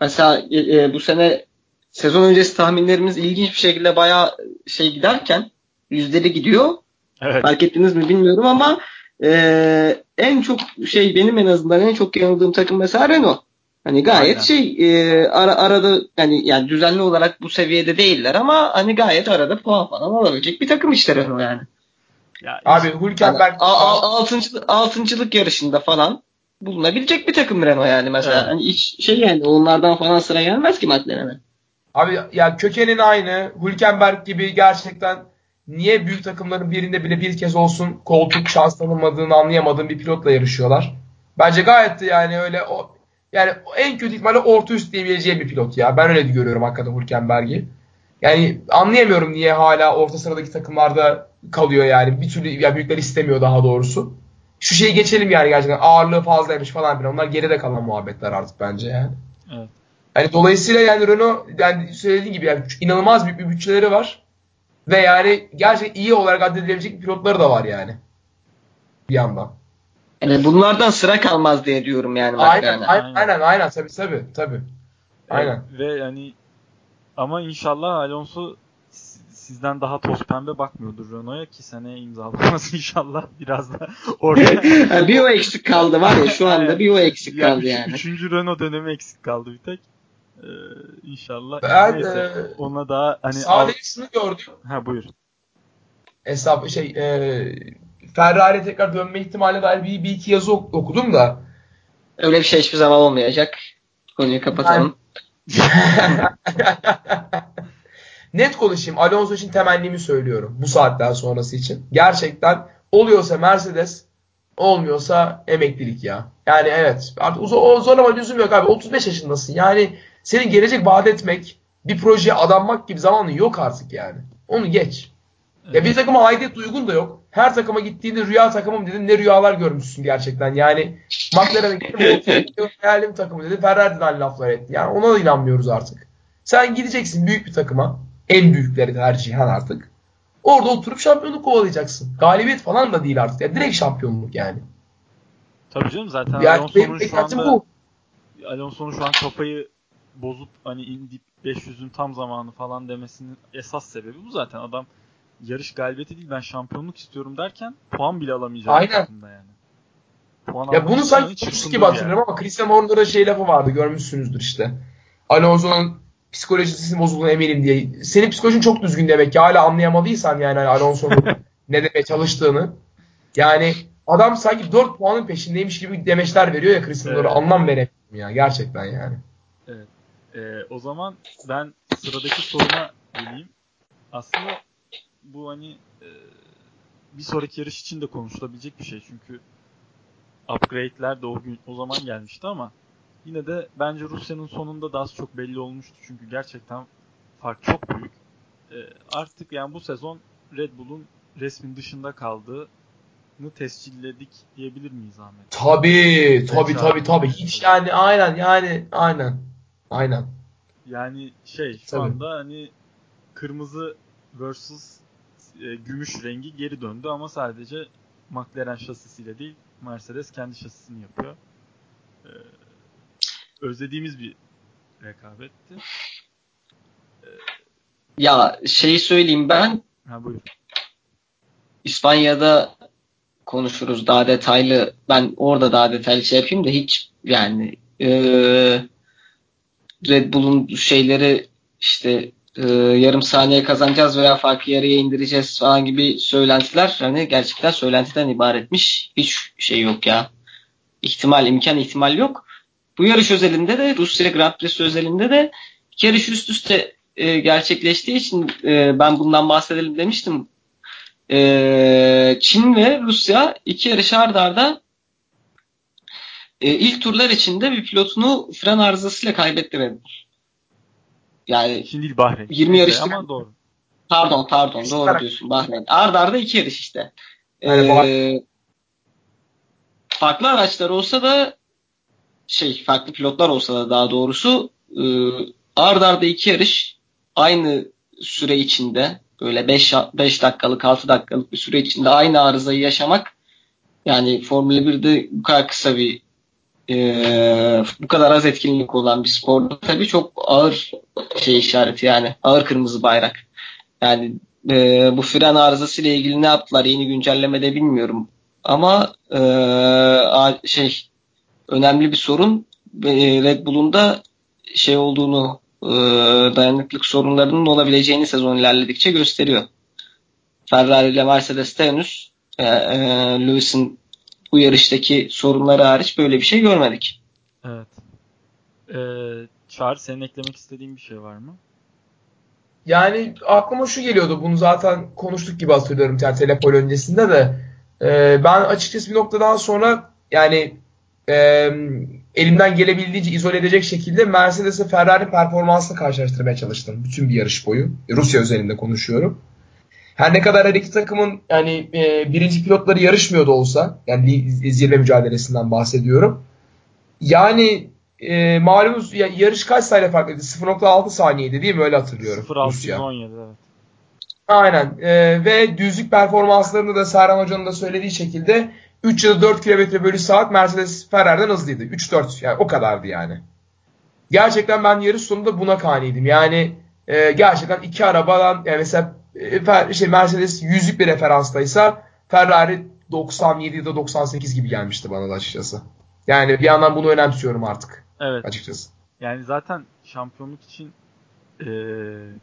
Mesela e, e, bu sene sezon öncesi tahminlerimiz ilginç bir şekilde bayağı şey giderken yüzleri gidiyor. Evet. Fark ettiniz mi bilmiyorum ama e, en çok şey benim en azından en çok yanıldığım takım mesela Renault. Hani gayet Aynen. şey e, ara, arada yani yani düzenli olarak bu seviyede değiller ama hani gayet arada puan falan alabilecek bir takım işte Renault yani. Ya, Abi Hülkenberg hani, altıncı, altıncılık yarışında falan bulunabilecek bir takım Renault yani mesela. Evet. Hani hiç şey yani onlardan falan sıra gelmez ki McLaren'e. Abi ya kökenin aynı. Hülkenberg gibi gerçekten niye büyük takımların birinde bile bir kez olsun koltuk şans tanınmadığını anlayamadığım bir pilotla yarışıyorlar. Bence gayet de yani öyle o yani en kötü ihtimalle orta üst diyebileceği bir pilot ya. Ben öyle görüyorum hakikaten Hülkenberg'i. Yani anlayamıyorum niye hala orta sıradaki takımlarda kalıyor yani. Bir türlü ya büyükler istemiyor daha doğrusu. Şu şeyi geçelim yani gerçekten ağırlığı fazlaymış falan filan. Onlar geride kalan muhabbetler artık bence yani. Evet. Yani dolayısıyla yani Renault yani söylediğin gibi yani inanılmaz büyük bir bütçeleri var. Ve yani gerçekten iyi olarak addedilebilecek pilotları da var yani. Bir yandan. Yani bunlardan sıra kalmaz diye diyorum yani. Aynen, aynen, aynen, aynen, tabii tabii, tabii. Aynen. Ve yani ama inşallah Alonso sizden daha toz pembe bakmıyordur Renault'a ki seneye imzalamaz [LAUGHS] inşallah biraz da orada. [LAUGHS] Bir o eksik kaldı var ya şu anda bir o eksik Yani kaldı üç- yani. Üçüncü Renault dönemi eksik kaldı bir tek. Ee, inşallah. Ben, Neyse, e, ona daha hani al... Sadece şunu gördüm. Ha buyur. Hesap şey e, Ferrari tekrar dönme ihtimali dair bir, bir iki yazı ok- okudum da. Öyle bir şey hiçbir zaman olmayacak. Konuyu kapatalım. [LAUGHS] Net konuşayım. Alonso için temennimi söylüyorum. Bu saatten sonrası için. Gerçekten oluyorsa Mercedes olmuyorsa emeklilik ya. Yani evet. Artık o, o zorlama lüzum yok abi. 35 yaşındasın. Yani senin gelecek vaat etmek, bir projeye adanmak gibi zamanın yok artık yani. Onu geç. Ya bir takıma aidiyet duygun da yok. Her takıma gittiğinde rüya takımım dedin. Ne rüyalar görmüşsün gerçekten. Yani McLaren'e gittim. hayalim takımı dedi. Ferrari'den laflar etti. Yani ona da inanmıyoruz artık. Sen gideceksin büyük bir takıma. En büyükleri tercihen artık. Orada oturup şampiyonluk kovalayacaksın. Galibiyet falan da değil artık. Ya direkt şampiyonluk yani. Tabii canım zaten Yani Alonso'nun benim şu anda bu. Alonso'nun şu an kafayı bozup hani indip 500'ün tam zamanı falan demesinin esas sebebi bu zaten. Adam yarış galibiyeti değil ben şampiyonluk istiyorum derken puan bile alamayacak Aynen. yani. Puan Ya bunu sanki çırpındı gibi hatırlıyorum yani. ama Christian Horner'da şey lafı vardı görmüşsünüzdür işte. Alonso'nun psikolojisi bozulduğuna eminim diye. Senin psikolojin çok düzgün demek ki hala anlayamadıysan yani hani Alonso'nun [LAUGHS] ne demeye çalıştığını. Yani adam sanki 4 puanın peşindeymiş gibi demeçler veriyor ya Horner'a Evet. anlam veremiyorum ya gerçekten yani. Ee, o zaman ben sıradaki soruma geleyim. Aslında bu hani e, bir sonraki yarış için de konuşulabilecek bir şey çünkü upgrade'ler de o gün o zaman gelmişti ama yine de bence Rusya'nın sonunda da az çok belli olmuştu çünkü gerçekten fark çok büyük. Ee, artık yani bu sezon Red Bull'un resmin dışında kaldığını tescilledik diyebilir miyiz Ahmet? Tabii tabii tabii abi. tabii hiç yani aynen yani aynen aynen. Yani şey şu Tabii. anda hani kırmızı versus e, gümüş rengi geri döndü ama sadece McLaren şasisiyle değil Mercedes kendi şasisini yapıyor. Ee, özlediğimiz bir rekabetti. Ya şeyi söyleyeyim ben Ha buyur. İspanya'da konuşuruz daha detaylı. Ben orada daha detaylı şey yapayım da hiç yani eee Red Bull'un şeyleri işte eee, yarım saniye kazanacağız veya farkı yarıya indireceğiz falan gibi söylentiler hani gerçekten söylentiden ibaretmiş. Hiç şey yok ya. İhtimal, imkan ihtimal yok. Bu yarış özelinde de Rusya Grand Prix özelinde de iki yarış üst üste e, gerçekleştiği için e, ben bundan bahsedelim demiştim. E, Çin ve Rusya iki yarış arda arda e, ilk turlar içinde bir pilotunu fren arızasıyla kaybetti Red Bull. Yani Şimdi değil Bahreyn. 20 Neyse yarışlık- ama doğru. pardon pardon doğru Olarak- diyorsun Bahreyn. Arda arda iki yarış işte. Yani Ee, farklı araçlar olsa da şey farklı pilotlar olsa da daha doğrusu e, ard arda iki yarış aynı süre içinde böyle 5 5 dakikalık 6 dakikalık bir süre içinde aynı arızayı yaşamak yani Formula 1'de bu kadar kısa bir e, bu kadar az etkinlik olan bir sporda tabii çok ağır şey işareti yani ağır kırmızı bayrak. Yani e, bu fren arızası ile ilgili ne yaptılar yeni güncellemede bilmiyorum. Ama e, şey önemli bir sorun e, Red Bull'un da şey olduğunu e, dayanıklık sorunlarının olabileceğini sezon ilerledikçe gösteriyor. Ferrari ile Mercedes'te henüz e, e, Lewis'in bu yarıştaki sorunları hariç böyle bir şey görmedik. Evet. Ee, Çağrı senin eklemek istediğin bir şey var mı? Yani aklıma şu geliyordu. Bunu zaten konuştuk gibi hatırlıyorum yani telepol öncesinde de. Ee, ben açıkçası bir noktadan sonra yani e, elimden gelebildiğince izole edecek şekilde Mercedes ve Ferrari performansını karşılaştırmaya çalıştım. Bütün bir yarış boyu. Rusya özelinde konuşuyorum. Her ne kadar her iki takımın yani e, birinci pilotları yarışmıyor da olsa yani zirve mücadelesinden bahsediyorum. Yani e, malumunuz ya, yarış kaç saniye farklıydı? 0.6 saniyeydi değil mi? Öyle hatırlıyorum. Rusya. 0617 evet. Aynen. Ee, ve düzlük performanslarında da Serhan Hoca'nın da söylediği şekilde 3 ya da 4 km bölü saat Mercedes Ferrari'den hızlıydı. 3-4 yani o kadardı yani. Gerçekten ben yarış sonunda buna kaniydim. Yani e, gerçekten iki arabadan yani mesela e, şey Mercedes yüzlük bir referanstaysa Ferrari 97 ya da 98 gibi gelmişti bana da açıkçası. Yani bir yandan bunu önemsiyorum artık. Evet. Açıkçası. Yani zaten şampiyonluk için e,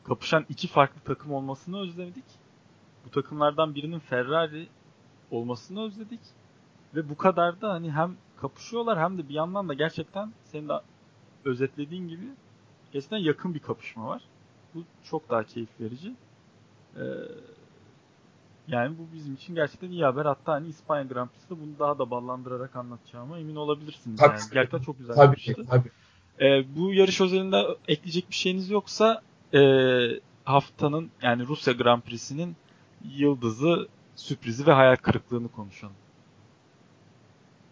kapışan iki farklı takım olmasını özledik. Bu takımlardan birinin Ferrari olmasını özledik. Ve bu kadar da hani hem kapışıyorlar hem de bir yandan da gerçekten senin de özetlediğin gibi gerçekten yakın bir kapışma var. Bu çok daha keyif verici. Ee, yani bu bizim için gerçekten iyi haber. Hatta hani İspanya Grand Prix'de bunu daha da ballandırarak anlatacağıma emin olabilirsiniz. Tabii. Yani gerçekten çok güzel Tabii yapmıştı. tabii. Ee, bu yarış özelinde ekleyecek bir şeyiniz yoksa e, haftanın yani Rusya Grand Prix'sinin yıldızı, sürprizi ve hayal kırıklığını konuşalım.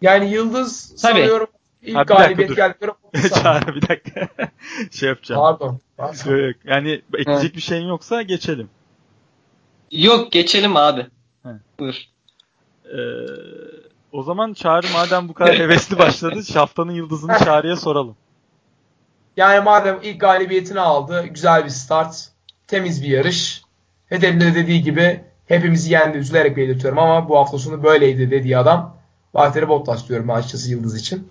Yani Yıldız Tabii. sanıyorum ilk Ha, dakika, galibiyet dur. geldikleri [LAUGHS] Çağrı bir dakika. [LAUGHS] şey yapacağım. Pardon. pardon. Yok. Yani ekleyecek bir şeyin yoksa geçelim. Yok geçelim abi. He. Buyur. Ee, o zaman Çağrı madem bu kadar [LAUGHS] hevesli başladı, haftanın yıldızını Çağrı'ya soralım. Yani madem ilk galibiyetini aldı, güzel bir start, temiz bir yarış. Hedefinde de dediği gibi hepimizi yendi, üzülerek belirtiyorum ama bu hafta sonu böyleydi dediği adam. Valtteri Bottas diyorum ben açıkçası Yıldız için.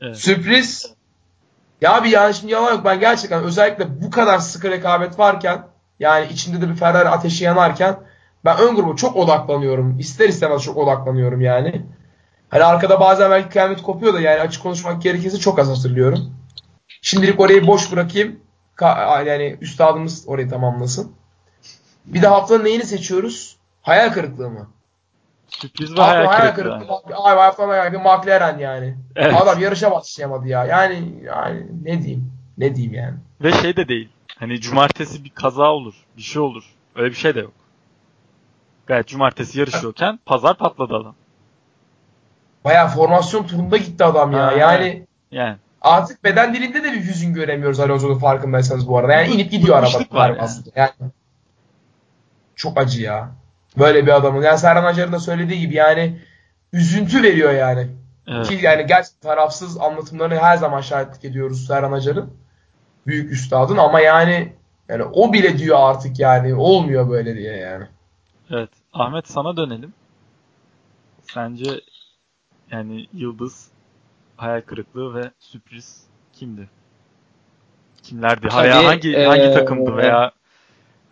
Evet. Sürpriz. Ya bir yani şimdi yalan yok ben gerçekten özellikle bu kadar sıkı rekabet varken yani içinde de bir Ferrari ateşi yanarken ben ön gruba çok odaklanıyorum. İster istemez çok odaklanıyorum yani. Hani arkada bazen belki kıyamet kopuyor da yani açık konuşmak gerekirse çok az hatırlıyorum. Şimdilik orayı boş bırakayım. Ka- yani üstadımız orayı tamamlasın. Bir de haftanın neyini seçiyoruz? Hayal kırıklığı mı? Sürpriz ve hayal hayal kırıklığı. haftanın hayal kırıklığı. McLaren yani. Evet. Adam yarışa başlayamadı ya. Yani yani ne diyeyim? Ne diyeyim yani? Ve şey de değil. Hani cumartesi bir kaza olur, bir şey olur. Öyle bir şey de yok. Gayet cumartesi yarışıyorken pazar patladı adam. Bayağı formasyon turunda gitti adam ya. Ha, yani Yani artık beden dilinde de bir hüzün göremiyoruz Alonso'nun farkındaysanız bu arada. Yani inip gidiyor araba. Var yani. aslında. Yani. Çok acı ya. Böyle bir adamın. Yani Serhan Acar'ın da söylediği gibi yani üzüntü veriyor yani. evet. Ki yani gerçekten tarafsız anlatımlarını her zaman şahitlik ediyoruz Serhan Acar'ın. Büyük üstadın ama yani yani o bile diyor artık yani olmuyor böyle diye yani. Evet. Ahmet sana dönelim. Sence yani yıldız, hayal kırıklığı ve sürpriz kimdi? Kimlerdi? Tabii, hangi eee, hangi takımdı veya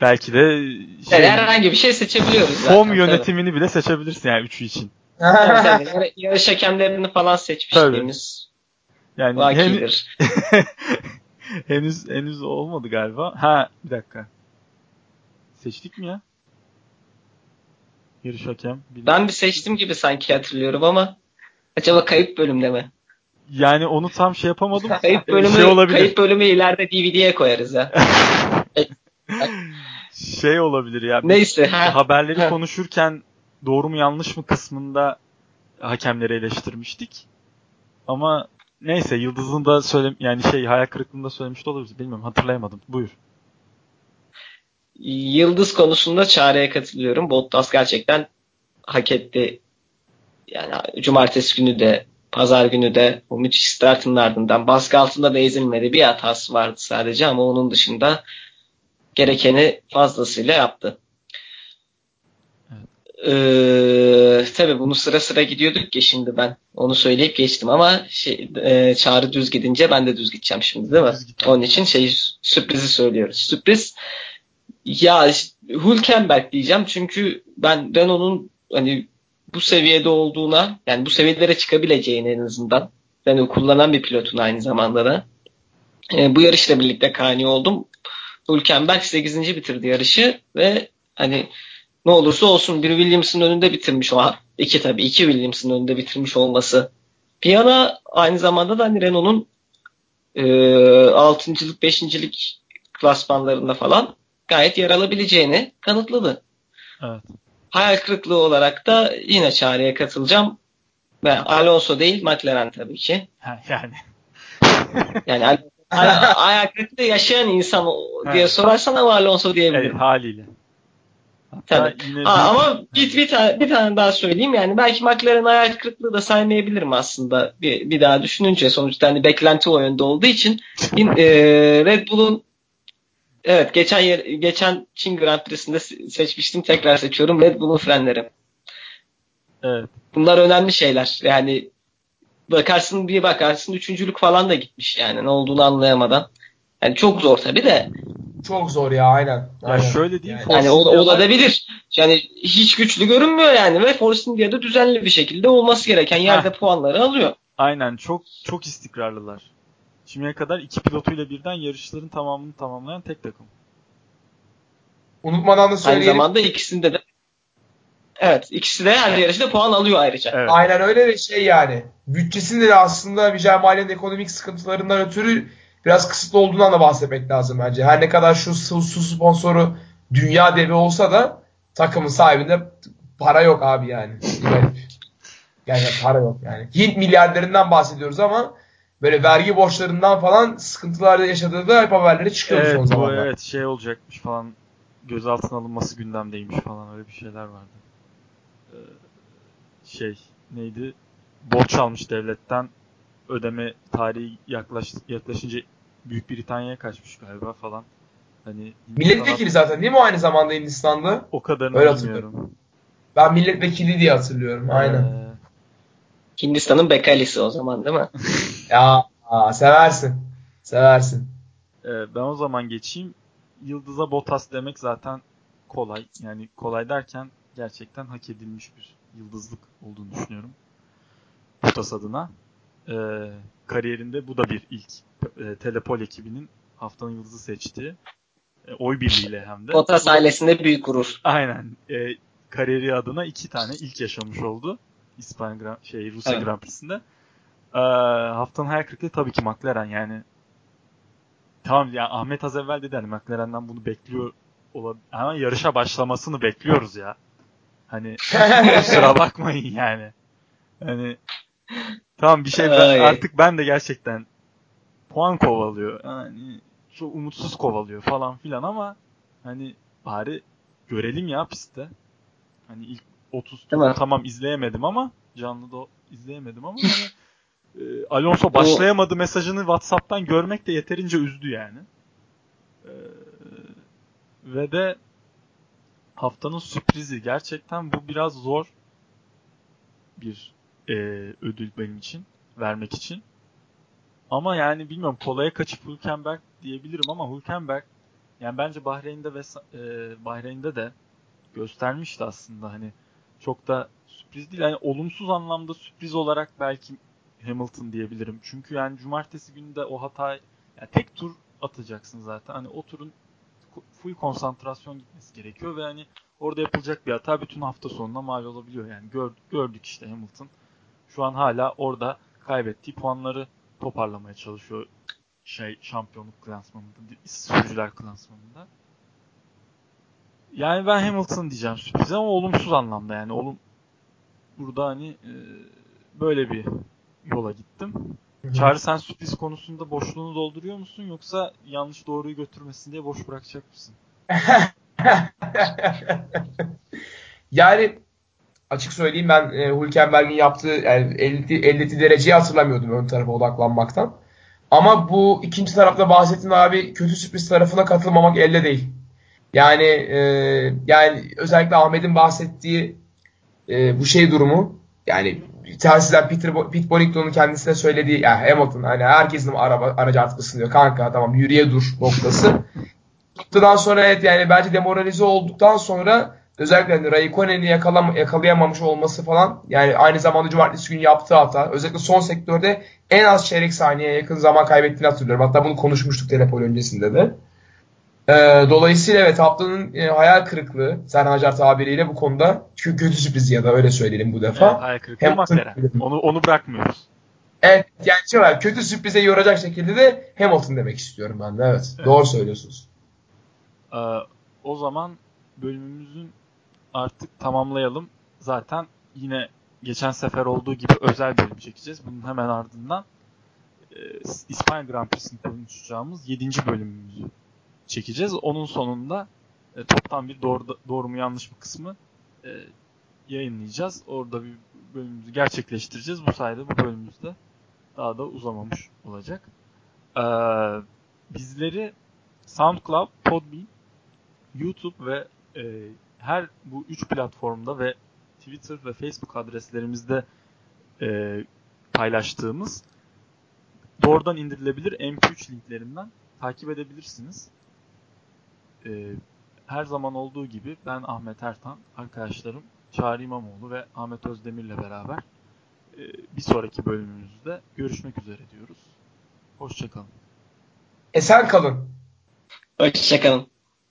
belki de Yani şey, herhangi bir şey seçebiliyoruz zaten. form tabii. yönetimini bile seçebilirsin yani üçü için. Tabii, tabii. Yar- Yarış hakemlerini falan seçmişliğimiz Yani hem- vakidir. [LAUGHS] henüz henüz olmadı galiba. Ha bir dakika. Seçtik mi ya? Yarış hakem. Bir- Ben bir seçtim gibi sanki hatırlıyorum ama acaba kayıp bölümde mi? Yani onu tam şey yapamadım. Kayıp bölümü, şey olabilir. kayıp bölümü ileride DVD'ye koyarız ya. [LAUGHS] Şey olabilir ya. Neyse. Ha. haberleri Ha. konuşurken doğru mu yanlış mı kısmında hakemleri eleştirmiştik. Ama neyse Yıldız'ın da söyle yani şey hayal kırıklığında söylemiş olabilir. Bilmiyorum hatırlayamadım. Buyur. Yıldız konusunda çareye katılıyorum. Bottas gerçekten hak etti. Yani cumartesi günü de pazar günü de bu müthiş startın ardından baskı altında da ezilmedi. Bir hatası vardı sadece ama onun dışında gerekeni fazlasıyla yaptı. Ee, tabii bunu sıra sıra gidiyorduk ki şimdi ben onu söyleyip geçtim ama şey, e, çağrı düz gidince ben de düz gideceğim şimdi değil mi? Onun için şey sürprizi söylüyoruz. Sürpriz ya işte Hülkenberg diyeceğim çünkü ben Renault'un hani bu seviyede olduğuna yani bu seviyelere çıkabileceğine en azından Renault kullanan bir pilotun aynı zamanda da e, bu yarışla birlikte kani oldum. Hülkenberg 8. bitirdi yarışı ve hani ne olursa olsun bir Williams'ın önünde bitirmiş o iki tabii iki Williams'ın önünde bitirmiş olması bir yana aynı zamanda da hani Renault'un e, 6.lık 5.lik klasmanlarında falan gayet yer alabileceğini kanıtladı. Evet. Hayal kırıklığı olarak da yine çağrıya katılacağım. Ve Alonso değil McLaren tabii ki. Ha, yani. Yani Al- Al- hayal kırıklığı yaşayan insan diye Evet. sorarsan ama Alonso diyebilirim. Evet, haliyle. Tabii. yine Aa, bir- ama bir, bir, tane, bir tane daha söyleyeyim yani belki McLaren hayal kırıklığı da saymayabilirim aslında bir, bir daha düşününce sonuçta hani beklenti o yönde olduğu için in- [LAUGHS] e, Red Bull'un evet geçen yer, geçen Çin Grand Prix'sinde se- seçmiştim tekrar seçiyorum Red Bull'un frenleri. Evet. Bunlar önemli şeyler yani bakarsın bir bakarsın üçüncülük falan da gitmiş yani ne olduğunu anlayamadan. Yani çok zor tabii de Çok zor ya aynen. Ya aynen. şöyle değil, Yani- Force Yani o, olabilir. Yani hiç güçlü görünmüyor yani ve Force India'da düzenli bir şekilde olması gereken yerde puanları alıyor. Aynen çok çok istikrarlılar. Şimdiye kadar iki pilotuyla birden yarışların tamamını tamamlayan tek takım. Unutmadan da Aynı söyleyelim. zamanda ikisinde de Evet, ikisi de her yarışta puan alıyor ayrıca. Evet. Aynen öyle de şey yani. Bütçesinde de aslında Vijay Malia'nın ekonomik sıkıntılarından ötürü biraz kısıtlı olduğundan da bahsetmek lazım bence. Her ne kadar şu su, su sponsoru dünya devi olsa da takımın sahibinde para yok abi yani. Yani, [LAUGHS] yani para yok yani. Hint milyarderlerinden bahsediyoruz ama böyle vergi borçlarından falan sıkıntılar yaşadığı da hep haberleri çıkıyor Evet son bu zamanlarda. evet şey olacakmış falan gözaltına alınması gündemdeymiş falan öyle bir şeyler vardı. Ee, şey neydi? Borç almış devletten ödeme tarihi yaklaş, yaklaşınca Büyük Britanya'ya kaçmış galiba falan. Hani Milletvekili zaten değil mi aynı zamanda Hindistan'da? o kadarını Öyle bilmiyorum. Ben milletvekili diye hatırlıyorum. Aynen. Ee, Hindistan'ın Bekalisi o zaman değil mi? [LAUGHS] Ya aa, seversin. Seversin. e, ben o zaman geçeyim. Yıldız'a Bottas demek zaten kolay. Yani kolay derken gerçekten hak edilmiş bir yıldızlık olduğunu düşünüyorum. Bottas adına. E, kariyerinde bu da bir ilk. E, Telepol ekibinin haftanın yıldızı seçtiği. E, oy birliğiyle hem de. Bottas ailesinde büyük gurur. Aynen. E, kariyeri adına iki tane ilk yaşamış oldu. İspanya Grand, şey Rusya Evet. Grand Prix'sinde. E, haftanın hayal kırıklığı tabii ki McLaren yani. Tamam ya Ahmet az evvel dedi hani McLaren'den bunu bekliyor olabilir. Ama yarışa başlamasını bekliyoruz ya. Hani [LAUGHS] kusura bakmayın yani. Hani tamam bir şey ben, artık ben de gerçekten puan kovalıyor. Yani çok umutsuz kovalıyor falan filan ama hani bari görelim ya pistte. Hani ilk 30 Değil mi? tur tamam izleyemedim ama canlı da izleyemedim ama [LAUGHS] hani e, Alonso başlayamadı mesajını WhatsApp'tan görmek de yeterince üzdü yani. E, ve de haftanın sürprizi gerçekten bu biraz zor bir e, ödül benim için vermek için. Ama yani bilmiyorum kolaya kaçıp Hülkenberg diyebilirim ama Hülkenberg yani bence Bahreyn'de ve e, Bahreyn'de de göstermişti aslında hani çok da sürpriz değil. Yani olumsuz anlamda sürpriz olarak belki Hamilton diyebilirim. Çünkü yani cumartesi günü de o hata yani tek tur atacaksın zaten. Hani o turun full konsantrasyon gitmesi gerekiyor ve hani orada yapılacak bir hata bütün hafta sonuna mal olabiliyor. Yani gör, gördük işte Hamilton. Şu an hala orada kaybettiği puanları toparlamaya çalışıyor şey şampiyonluk klasmanında, sürücüler klasmanında. Yani ben Hamilton diyeceğim sürpriz ama olumsuz anlamda yani olum burada hani e, böyle bir yola gittim. Çağrı sen sürpriz konusunda boşluğunu dolduruyor musun yoksa yanlış doğruyu götürmesin diye boş bırakacak mısın? [LAUGHS] yani açık söyleyeyim ben e, Hülkenberg'in yaptığı yani elde, eldeki dereceyi hatırlamıyordum ön tarafa odaklanmaktan. Ama bu ikinci tarafta bahsettiğin abi kötü sürpriz tarafına katılmamak elde değil. Yani e, yani özellikle Ahmet'in bahsettiği e, bu şey durumu yani telsizden Peter Bo- Pete Bonington'un kendisine söylediği ya Hamilton hani herkesin araba aracı artık ısınıyor kanka tamam yürüye dur noktası. Noktadan sonra evet yani bence demoralize olduktan sonra özellikle hani Raikkonen'i yakalam yakalayamamış olması falan yani aynı zamanda cumartesi günü yaptığı hata özellikle son sektörde en az çeyrek saniyeye yakın zaman kaybettiğini hatırlıyorum. Hatta bunu konuşmuştuk Telepol öncesinde de. Ee, dolayısıyla evet haftanın e, hayal kırıklığı Serhan Acar tabiriyle bu konuda kö- kötü sürpriz ya da öyle söyleyelim bu defa. Evet, hayal kırıklığı McLaren. Onu, onu bırakmıyoruz. Evet yani şey var, kötü sürprize yoracak şekilde de Hamilton demek istiyorum ben de evet. Evet. Doğru söylüyorsunuz. Ee, o zaman bölümümüzün artık tamamlayalım. Zaten yine geçen sefer olduğu gibi özel bölüm çekeceğiz. Bunun hemen ardından e, İspanya Grand Prix'sini konuşacağımız 7. bölümümüzü çekeceğiz. Onun sonunda e, toptan bir doğru, doğru mu yanlış mı kısmı e, yayınlayacağız. Orada bir bölümümüzü gerçekleştireceğiz. Bu sayede bu bölümümüzde daha da uzamamış olacak. Ee, bizleri SoundCloud, Podbean, YouTube ve e, her bu üç platformda ve Twitter ve Facebook adreslerimizde e, paylaştığımız doğrudan indirilebilir MP3 linklerinden takip edebilirsiniz. E, her zaman olduğu gibi ben Ahmet Ertan, arkadaşlarım Çağrı İmamoğlu ve Ahmet Özdemir'le beraber e, bir sonraki bölümümüzde görüşmek üzere diyoruz. Hoşçakalın. Esen kalın. Hoşçakalın.